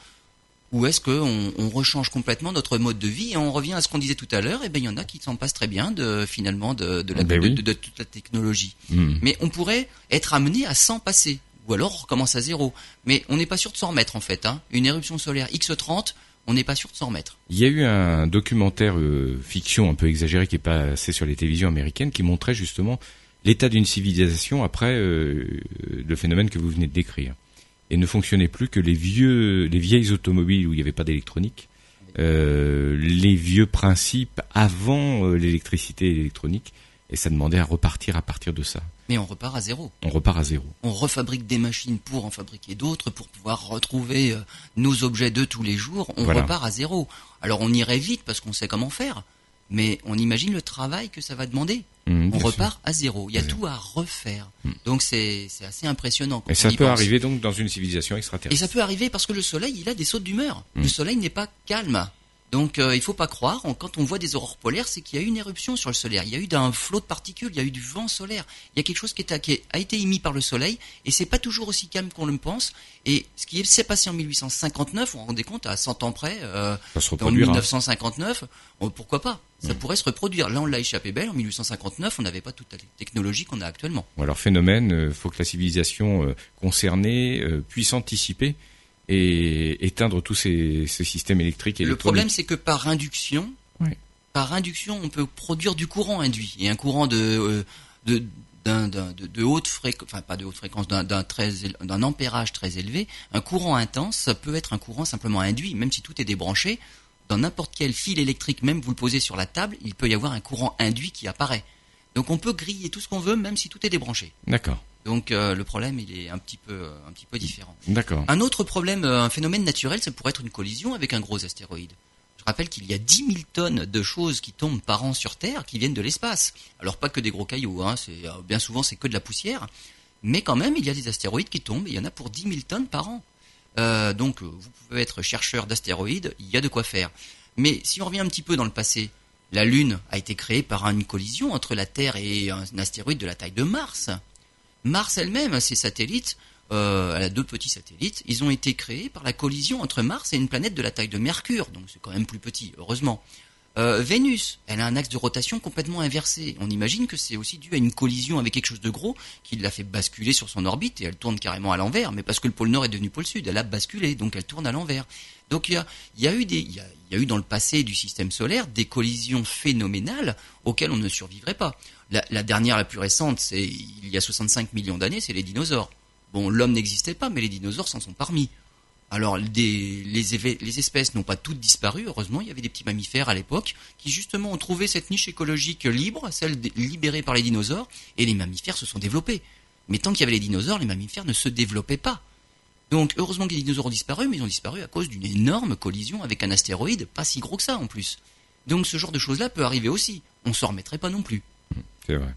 Ou est-ce qu'on on rechange complètement notre mode de vie et on revient à ce qu'on disait tout à l'heure? Et ben il y en a qui s'en passent très bien de finalement de, de, la, Ben de- oui. de- de toute la technologie. Hmm. Mais on pourrait être amené à s'en passer. Ou alors on recommence à zéro. Mais on n'est pas sûr de s'en remettre en fait. Hein. Une éruption solaire X30, on n'est pas sûr de s'en remettre. Il y a eu un documentaire euh, fiction un peu exagéré qui est passé sur les télévisions américaines qui montrait justement l'état d'une civilisation après euh, le phénomène que vous venez de décrire. Et ne fonctionnait plus que les vieux, les vieilles automobiles où il n'y avait pas d'électronique, euh, les vieux principes avant l'électricité et l'électronique. Et ça demandait à repartir à partir de ça. Mais on repart à zéro. On repart à zéro. On refabrique des machines pour en fabriquer d'autres, pour pouvoir retrouver euh, nos objets de tous les jours. On Voilà. repart à zéro. Alors on irait vite parce qu'on sait comment faire. Mais on imagine le travail que ça va demander. Mmh, On sûr. repart à zéro. Il y a tout à refaire. Mm. Donc c'est assez impressionnant. quand Et ça peut pense. arriver donc dans une civilisation Et extraterrestre. ça peut arriver parce que le soleil, il a des sautes d'humeur. Mm. Le soleil n'est pas calme. Donc euh, il faut pas croire, on- quand on voit des aurores polaires, c'est qu'il y a eu une éruption sur le solaire. Il y a eu un flot de particules, il y a eu du vent solaire. Il y a quelque chose qui, est- qui a été émis par le soleil et c'est pas toujours aussi calme qu'on le pense. Et ce qui s'est passé en 1859, on rendait compte à 100 ans près, euh, en reproduira. 1959, on- pourquoi pas? Ça Mm. pourrait se reproduire. Là, on l'a échappé belle. En 1859, on n'avait pas toute la technologie qu'on a actuellement. Alors phénomène, euh, faut que la civilisation euh, concernée euh, puisse anticiper et éteindre tous ces, ces systèmes électriques et Le problème, c'est que par induction, Ouais. par induction, on peut produire du courant induit et un courant de euh, de d'un, d'un- de, de haute fréquence, enfin pas de haute fréquence, d'un, d'un très éle- d'un ampérage très élevé, un courant intense, ça peut être un courant simplement induit, même si tout est débranché. Dans n'importe quel fil électrique, même vous le posez sur la table, il peut y avoir un courant induit qui apparaît. Donc on peut griller tout ce qu'on veut, même si tout est débranché. D'accord, Donc euh, le problème, il est un petit peu, euh, un petit peu différent. d'accord. Un autre problème, euh, un phénomène naturel, ça pourrait être une collision avec un gros astéroïde. Je rappelle qu'il y a 10 000 tonnes de choses qui tombent par an sur Terre qui viennent de l'espace. Alors pas que des gros cailloux, hein, bien souvent c'est que de la poussière, mais quand même il y a des astéroïdes qui tombent. et Il y en a pour 10 000 tonnes par an. Euh, donc vous pouvez être chercheur d'astéroïdes, il y a de quoi faire. Mais si on revient un petit peu dans le passé, la Lune a été créée par une collision entre la Terre et un astéroïde de la taille de Mars. Mars elle-même, ses satellites, euh, elle a deux petits satellites, ils ont été créés par la collision entre Mars et une planète de la taille de Mercure, donc c'est quand même plus petit, heureusement. Euh, Vénus, elle a un axe de rotation complètement inversé. On imagine que c'est aussi dû à une collision avec quelque chose de gros qui l'a fait basculer sur son orbite et elle tourne carrément à l'envers, mais parce que le pôle Nord est devenu pôle Sud, elle a basculé, donc elle tourne à l'envers. Donc il y a, eu dans le passé du système solaire des collisions phénoménales auxquelles on ne survivrait pas. La, la dernière, la plus récente, c'est il y a 65 millions d'années, c'est les dinosaures. Bon, l'homme n'existait pas, mais les dinosaures s'en sont parmi. Alors, les, les espèces n'ont pas toutes disparu, heureusement, il y avait des petits mammifères à l'époque qui justement ont trouvé cette niche écologique libre, celle libérée par les dinosaures, et les mammifères se sont développés. Mais tant qu'il y avait les dinosaures, les mammifères ne se développaient pas. Donc, heureusement que les dinosaures ont disparu, mais ils ont disparu à cause d'une énorme collision avec un astéroïde, pas si gros que ça en plus. Donc, ce genre de choses-là peut arriver aussi. On s'en remettrait pas non plus. C'est vrai.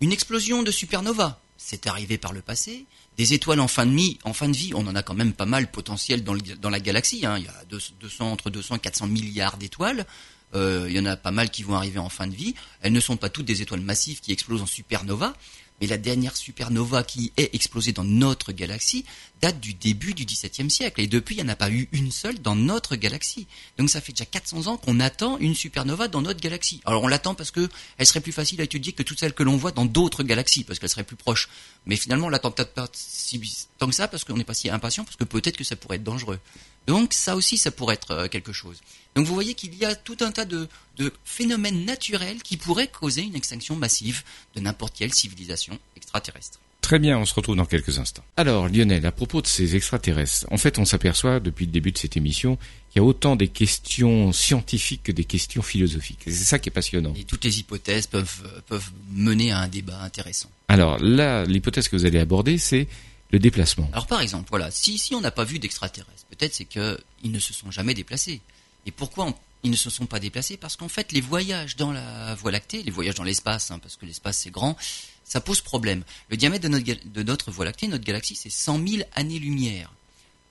Une explosion de supernova, c'est arrivé par le passé. Des étoiles en fin de vie, en fin de vie, on en a quand même pas mal potentiel dans, le- dans la galaxie. hein. Il y a deux- 200, entre 200 et 400 milliards d'étoiles. Euh, il y en a pas mal qui vont arriver en fin de vie. Elles ne sont pas toutes des étoiles massives qui explosent en supernova. Mais la dernière supernova qui est explosée dans notre galaxie date du début du XVIIe siècle. Et depuis, il n'y en a pas eu une seule dans notre galaxie. Donc ça fait déjà 400 ans qu'on attend une supernova dans notre galaxie. Alors on l'attend parce que elle serait plus facile à étudier que toutes celles que l'on voit dans d'autres galaxies, parce qu'elle serait plus proche. Mais finalement, on l'attend peut-être pas si tant que ça, parce qu'on n'est pas si impatient, parce que peut-être que ça pourrait être dangereux. Donc ça aussi, ça pourrait être euh, quelque chose. Donc vous voyez qu'il y a tout un tas de, de phénomènes naturels qui pourraient causer une extinction massive de n'importe quelle civilisation extraterrestre. Très bien, on se retrouve dans quelques instants. Alors Lionel, à propos de ces extraterrestres, en fait on s'aperçoit depuis le début de cette émission qu'il y a autant des questions scientifiques que des questions philosophiques. C'est ça qui est passionnant. Et toutes les hypothèses peuvent, euh, peuvent mener à un débat intéressant. Alors là, l'hypothèse que vous allez aborder, c'est le déplacement. Alors par exemple, voilà, si, si on n'a pas vu d'extraterrestres, peut-être c'est qu'ils ne se sont jamais déplacés. Et pourquoi ils ne se sont pas déplacés? Parce qu'en fait, les voyages dans la Voie lactée, les voyages dans l'espace, hein, parce que l'espace c'est grand, ça pose problème. Le diamètre de notre, de notre Voie lactée, notre galaxie, c'est 100 000 années-lumière.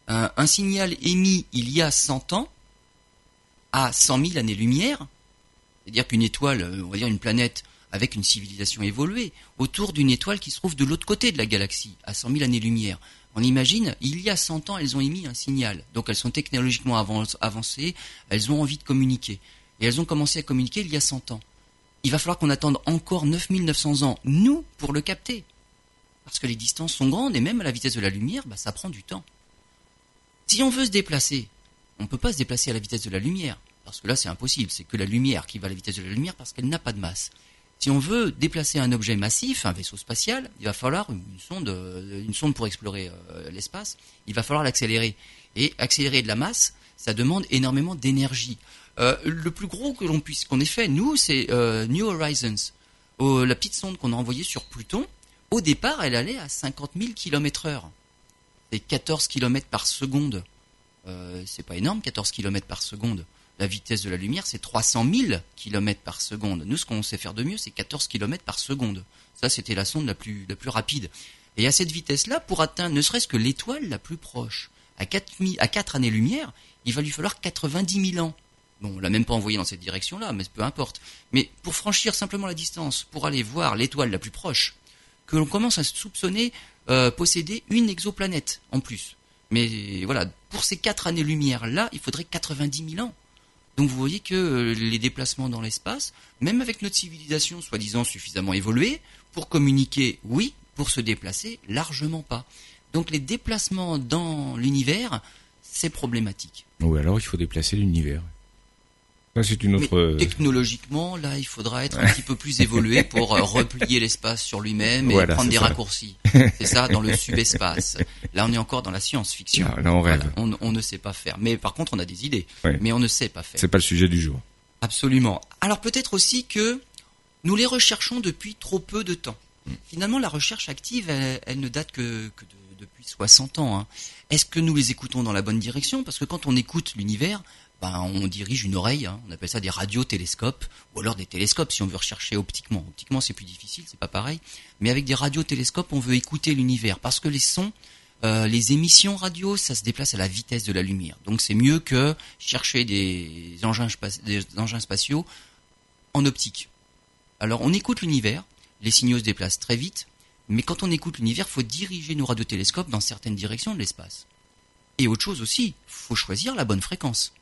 Un, un signal émis il y a 100 ans à 100 000 années-lumière, c'est-à-dire qu'une étoile, euh, on va dire une planète avec une civilisation évoluée, autour d'une étoile qui se trouve de l'autre côté de la galaxie, à 100 000 années-lumière. On imagine, il y a 100 ans, elles ont émis un signal. Donc elles sont technologiquement avancées, elles ont envie de communiquer. Et elles ont commencé à communiquer il y a 100 ans. Il va falloir qu'on attende encore 9900 ans, nous, pour le capter. Parce que les distances sont grandes et même à la vitesse de la lumière, bah, ça prend du temps. Si on veut se déplacer, on ne peut pas se déplacer à la vitesse de la lumière. Parce que là, c'est impossible. C'est que la lumière qui va à la vitesse de la lumière parce qu'elle n'a pas de masse. Si on veut déplacer un objet massif, un vaisseau spatial, il va falloir une sonde, euh, une sonde pour explorer euh, l'espace. Il va falloir l'accélérer. Et accélérer de la masse, ça demande énormément d'énergie. Euh, le plus gros que l'on puisse qu'on ait fait, nous, c'est New Horizons. la petite sonde qu'on a envoyée sur Pluton, au départ, elle allait à 50 000 km heure. C'est 14 km par seconde. c'est pas énorme, 14 km par seconde la vitesse de la lumière, c'est 300 000 km par seconde. Nous, ce qu'on sait faire de mieux, c'est 14 km par seconde. Ça, c'était la sonde la plus, rapide. Et à cette vitesse-là, pour atteindre ne serait-ce que l'étoile la plus proche, à 4, à 4 années-lumière, il va lui falloir 90 000 ans. Bon, on l'a même pas envoyé dans cette direction-là, mais peu importe. Mais pour franchir simplement la distance, pour aller voir l'étoile la plus proche, que l'on commence à soupçonner euh, posséder une exoplanète en plus. Mais voilà, pour ces 4 années-lumière-là, il faudrait 90 000 ans. Donc vous voyez que euh, les déplacements dans l'espace, même avec notre civilisation soi-disant suffisamment évoluée, pour communiquer, oui, pour se déplacer, largement pas. Donc les déplacements dans l'univers, c'est problématique. Oui, alors il faut déplacer l'univers c'est une autre. Euh, technologiquement, là, il faudra être un petit peu plus évolué pour euh, replier l'espace sur lui-même et prendre des raccourcis. C'est ça, dans le subespace. Là, on est encore dans la science-fiction. Ah, là, on rêve. On, ne sait pas faire. Mais par contre, on a des idées. Mais on ne sait pas faire. C'est pas le sujet du jour. Absolument. Alors peut-être aussi que nous les recherchons depuis trop peu de temps. Hmm. Finalement, la recherche active, elle, ne date que, depuis 60 ans. Hein. Est-ce que nous les écoutons dans la bonne direction? Parce que quand on écoute l'univers, ben, on dirige une oreille, hein. on appelle ça des radiotélescopes, ou alors des télescopes si on veut rechercher optiquement. Optiquement c'est plus difficile, c'est pas pareil, mais avec des radiotélescopes on veut écouter l'univers, parce que les sons, euh, les émissions radio, ça se déplace à la vitesse de la lumière. Donc c'est mieux que chercher des engins, des engins spatiaux en optique. Alors on écoute l'univers, les signaux se déplacent très vite, mais quand on écoute l'univers, il faut diriger nos radiotélescopes dans certaines directions de l'espace. Et autre chose aussi, faut choisir la bonne fréquence.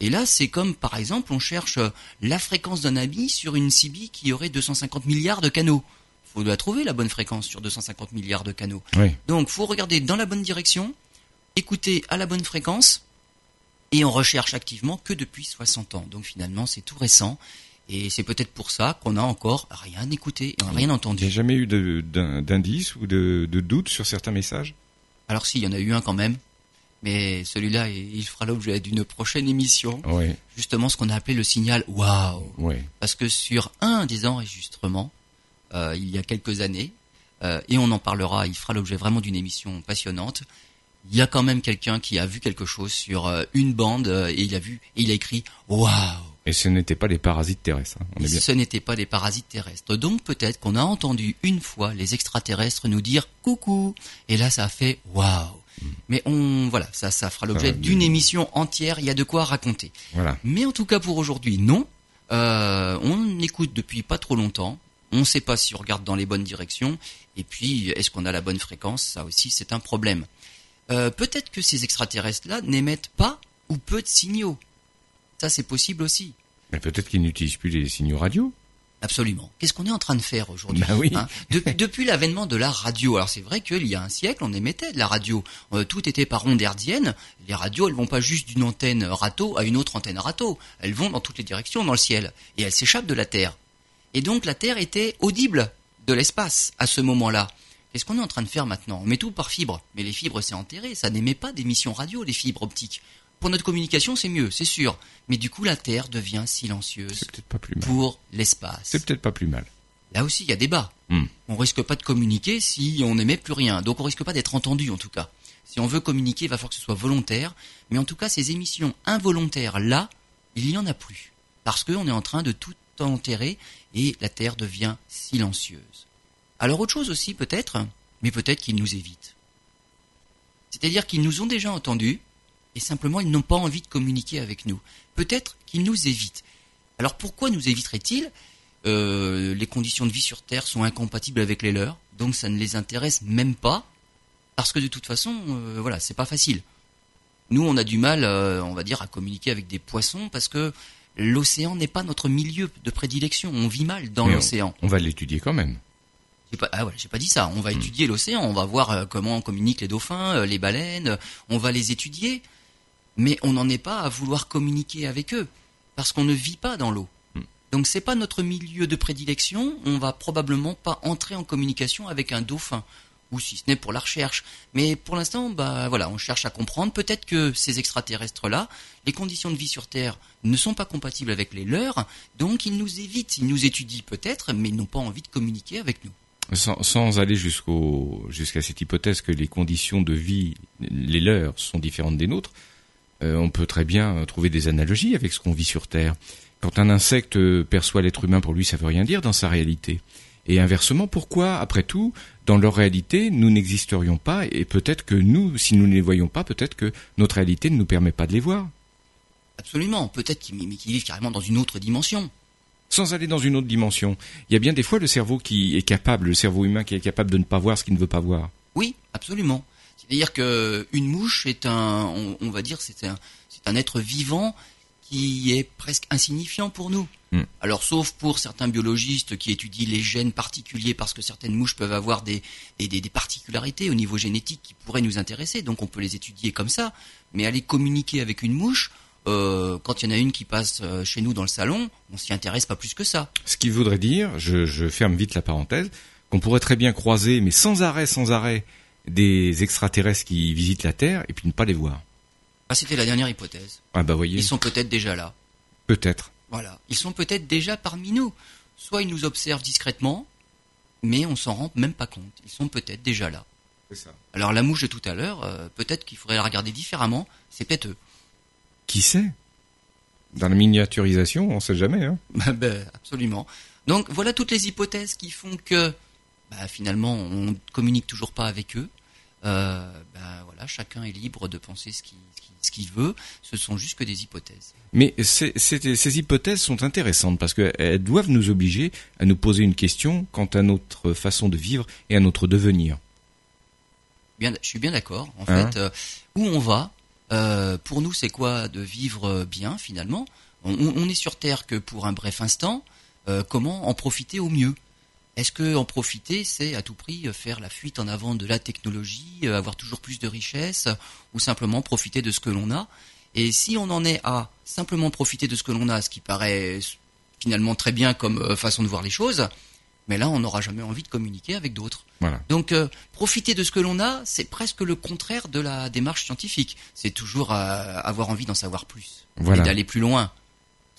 Et là, c'est comme, par exemple, on cherche euh, la fréquence d'un habit sur une CB qui aurait 250 milliards de canaux. Faut la trouver, la bonne fréquence sur 250 milliards de canaux. Oui. Donc, faut regarder dans la bonne direction, écouter à la bonne fréquence, et on recherche activement que depuis 60 ans. Donc, finalement, c'est tout récent. Et c'est peut-être pour ça qu'on a encore rien écouté, rien entendu. Il n'y a jamais eu d'indice ou de, de doute sur certains messages? Alors si, il y en a eu un quand même mais celui-là, il fera l'objet d'une prochaine émission. Justement, ce qu'on a appelé le signal waouh. Parce que sur un des enregistrements, euh, il y a quelques années, euh, et on en parlera, il fera l'objet vraiment d'une émission passionnante. Il y a quand même quelqu'un qui a vu quelque chose sur euh, une bande et il a vu et il a écrit waouh. Et ce n'était pas les parasites terrestres. Hein, ce n'était pas des parasites terrestres. Donc peut-être qu'on a entendu une fois les extraterrestres nous dire coucou. Et là, ça a fait waouh. Mais on, voilà, ça, ça fera l'objet d'une émission entière. Il y a de quoi raconter. Voilà. Mais en tout cas pour aujourd'hui, non. Euh, on écoute depuis pas trop longtemps. On ne sait pas si on regarde dans les bonnes directions. Et puis, est-ce qu'on a la bonne fréquence? Ça aussi, c'est un problème. Euh, peut-être que ces extraterrestres-là n'émettent pas ou peu de signaux. Ça, c'est possible aussi. Mais peut-être qu'ils n'utilisent plus les signaux radio. Absolument. Qu'est-ce qu'on est en train de faire aujourd'hui bah oui. Hein? Depuis l'avènement de la radio, alors c'est vrai qu'il y a un siècle, on émettait de la radio. Euh, tout était par ondes hertziennes. Les radios, elles vont pas juste d'une antenne râteau à une autre antenne râteau. Elles vont dans toutes les directions dans le ciel. Et elles s'échappent de la Terre. Et donc la Terre était audible de l'espace à ce moment-là. Qu'est-ce qu'on est en train de faire maintenant? On met tout par fibre. Mais les fibres, c'est enterré. Ça n'émet pas d'émissions radio, les fibres optiques. Pour notre communication, c'est mieux, c'est sûr. Mais du coup, la Terre devient silencieuse pas plus pour l'espace. C'est peut-être pas plus mal. Là aussi, il y a débat. Hmm. On risque pas de communiquer si on n'émet plus rien. Donc on risque pas d'être entendu, en tout cas. Si on veut communiquer, il va falloir que ce soit volontaire. Mais en tout cas, ces émissions involontaires, là, il n'y en a plus. Parce qu'on est en train de tout enterrer et la Terre devient silencieuse. Alors autre chose aussi, peut-être, mais peut-être qu'il nous évite. C'est-à-dire qu'ils nous ont déjà entendus et simplement ils n'ont pas envie de communiquer avec nous. Peut-être qu'ils nous évitent. Alors pourquoi nous éviteraient-ils? Euh, Les conditions de vie sur Terre sont incompatibles avec les leurs, donc ça ne les intéresse même pas, parce que de toute façon, euh, voilà, c'est pas facile. Nous, on a du mal, euh, on va dire, à communiquer avec des poissons parce que l'océan n'est pas notre milieu de prédilection. On vit mal dans on- l'océan. On va l'étudier quand même. Pas, ah voilà, j'ai pas dit ça. On va Hmm. étudier l'océan. On va voir euh, comment communiquent les dauphins, les baleines. On va les étudier. Mais on n'en est pas à vouloir communiquer avec eux parce qu'on ne vit pas dans l'eau. Hmm. Donc c'est pas notre milieu de prédilection. On va probablement pas entrer en communication avec un dauphin ou si ce n'est pour la recherche. Mais pour l'instant, bah voilà, on cherche à comprendre. Peut-être que ces extraterrestres-là, les conditions de vie sur Terre ne sont pas compatibles avec les leurs, donc ils nous évitent, ils nous étudient peut-être, mais ils n'ont pas envie de communiquer avec nous. Sans, sans aller jusqu'au jusqu'à cette hypothèse que les conditions de vie, les leurs, sont différentes des nôtres, euh, on peut très bien euh, trouver des analogies avec ce qu'on vit sur Terre. Quand un insecte euh, perçoit l'être humain, pour lui, ça veut rien dire dans sa réalité. Et inversement, pourquoi, après tout, dans leur réalité, nous n'existerions pas et peut-être que nous, si nous ne les voyons pas, peut-être que notre réalité ne nous permet pas de les voir? Absolument, peut-être qu'ils vivent carrément dans une autre dimension. Sans aller dans une autre dimension, il y a bien des fois le cerveau qui est capable, le cerveau humain qui est capable de ne pas voir ce qu'il ne veut pas voir. Oui, absolument. C'est-à-dire que une mouche est un, on, on va dire, c'est un, c'est un être vivant qui est presque insignifiant pour nous. Hmm. Alors, sauf pour certains biologistes qui étudient les gènes particuliers, parce que certaines mouches peuvent avoir des, des, des- des particularités au niveau génétique qui pourraient nous intéresser, donc on peut les étudier comme ça. Mais aller communiquer avec une mouche, euh, quand il y en a une qui passe euh, chez nous dans le salon, on s'y intéresse pas plus que ça. Ce qui voudrait dire, je, je ferme vite la parenthèse, qu'on pourrait très bien croiser, mais sans arrêt, sans arrêt, des extraterrestres qui visitent la Terre et puis ne pas les voir. Ah, c'était la dernière hypothèse. Ah bah voyez, Ils sont peut-être déjà là. peut-être. Voilà. Ils sont peut-être déjà parmi nous. Soit ils nous observent discrètement, mais on s'en rend même pas compte. Ils sont peut-être déjà là. Alors la mouche de tout à l'heure, euh, peut-être qu'il faudrait la regarder différemment. C'est peut-être eux. Qui sait? Dans la miniaturisation, on sait jamais. Hein. Bah, bah, absolument. Donc voilà toutes les hypothèses qui font que bah, finalement on communique toujours pas avec eux. Euh, bah, voilà, chacun est libre de penser ce qu'il ce veut. Ce sont juste que des hypothèses. Mais ces, ces- ces hypothèses sont intéressantes parce qu'elles doivent nous obliger à nous poser une question quant à notre façon de vivre et à notre devenir. Bien, je suis bien d'accord. En Hein fait, euh, où on va, euh, pour nous, c'est quoi de vivre euh, bien finalement? On, on- on est sur Terre que pour un bref instant. euh, comment en profiter au mieux? Est-ce que en profiter, c'est à tout prix euh, faire la fuite en avant de la technologie, euh, avoir toujours plus de richesses, ou simplement profiter de ce que l'on a? Et si on en est à simplement profiter de ce que l'on a, ce qui paraît finalement très bien comme euh, façon de voir les choses, mais là, on n'aura jamais envie de communiquer avec d'autres. Voilà. Donc, euh, profiter de ce que l'on a, c'est presque le contraire de la démarche scientifique. C'est toujours euh, avoir envie d'en savoir plus Voilà. et d'aller plus loin.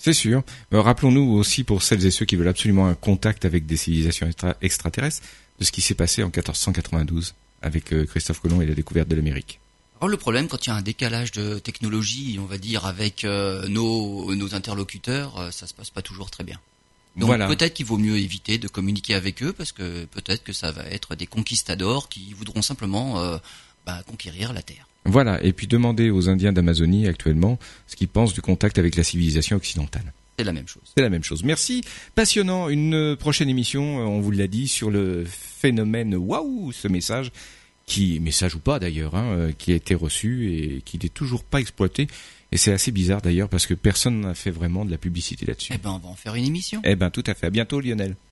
C'est sûr. Euh, Rappelons-nous aussi pour celles et ceux qui veulent absolument un contact avec des civilisations extra- extraterrestres de ce qui s'est passé en 1492 avec euh, Christophe Colomb et la découverte de l'Amérique. Alors le problème, quand il y a un décalage de technologie, on va dire, avec euh, nos, nos interlocuteurs, euh, ça se passe pas toujours très bien. Donc Voilà. peut-être qu'il vaut mieux éviter de communiquer avec eux, parce que peut-être que ça va être des conquistadors qui voudront simplement euh, bah, conquérir la Terre. Voilà. Et puis demandez aux Indiens d'Amazonie actuellement ce qu'ils pensent du contact avec la civilisation occidentale. C'est la même chose. C'est la même chose. Merci. Passionnant. Une euh, prochaine émission, euh, on vous l'a dit, sur le phénomène waouh, ce message, qui, message ou pas d'ailleurs, hein, euh, qui a été reçu et qui n'est toujours pas exploité. Et c'est assez bizarre d'ailleurs parce que personne n'a fait vraiment de la publicité là-dessus. Eh ben, on va en faire une émission. Eh ben, tout à fait. À bientôt, Lionel.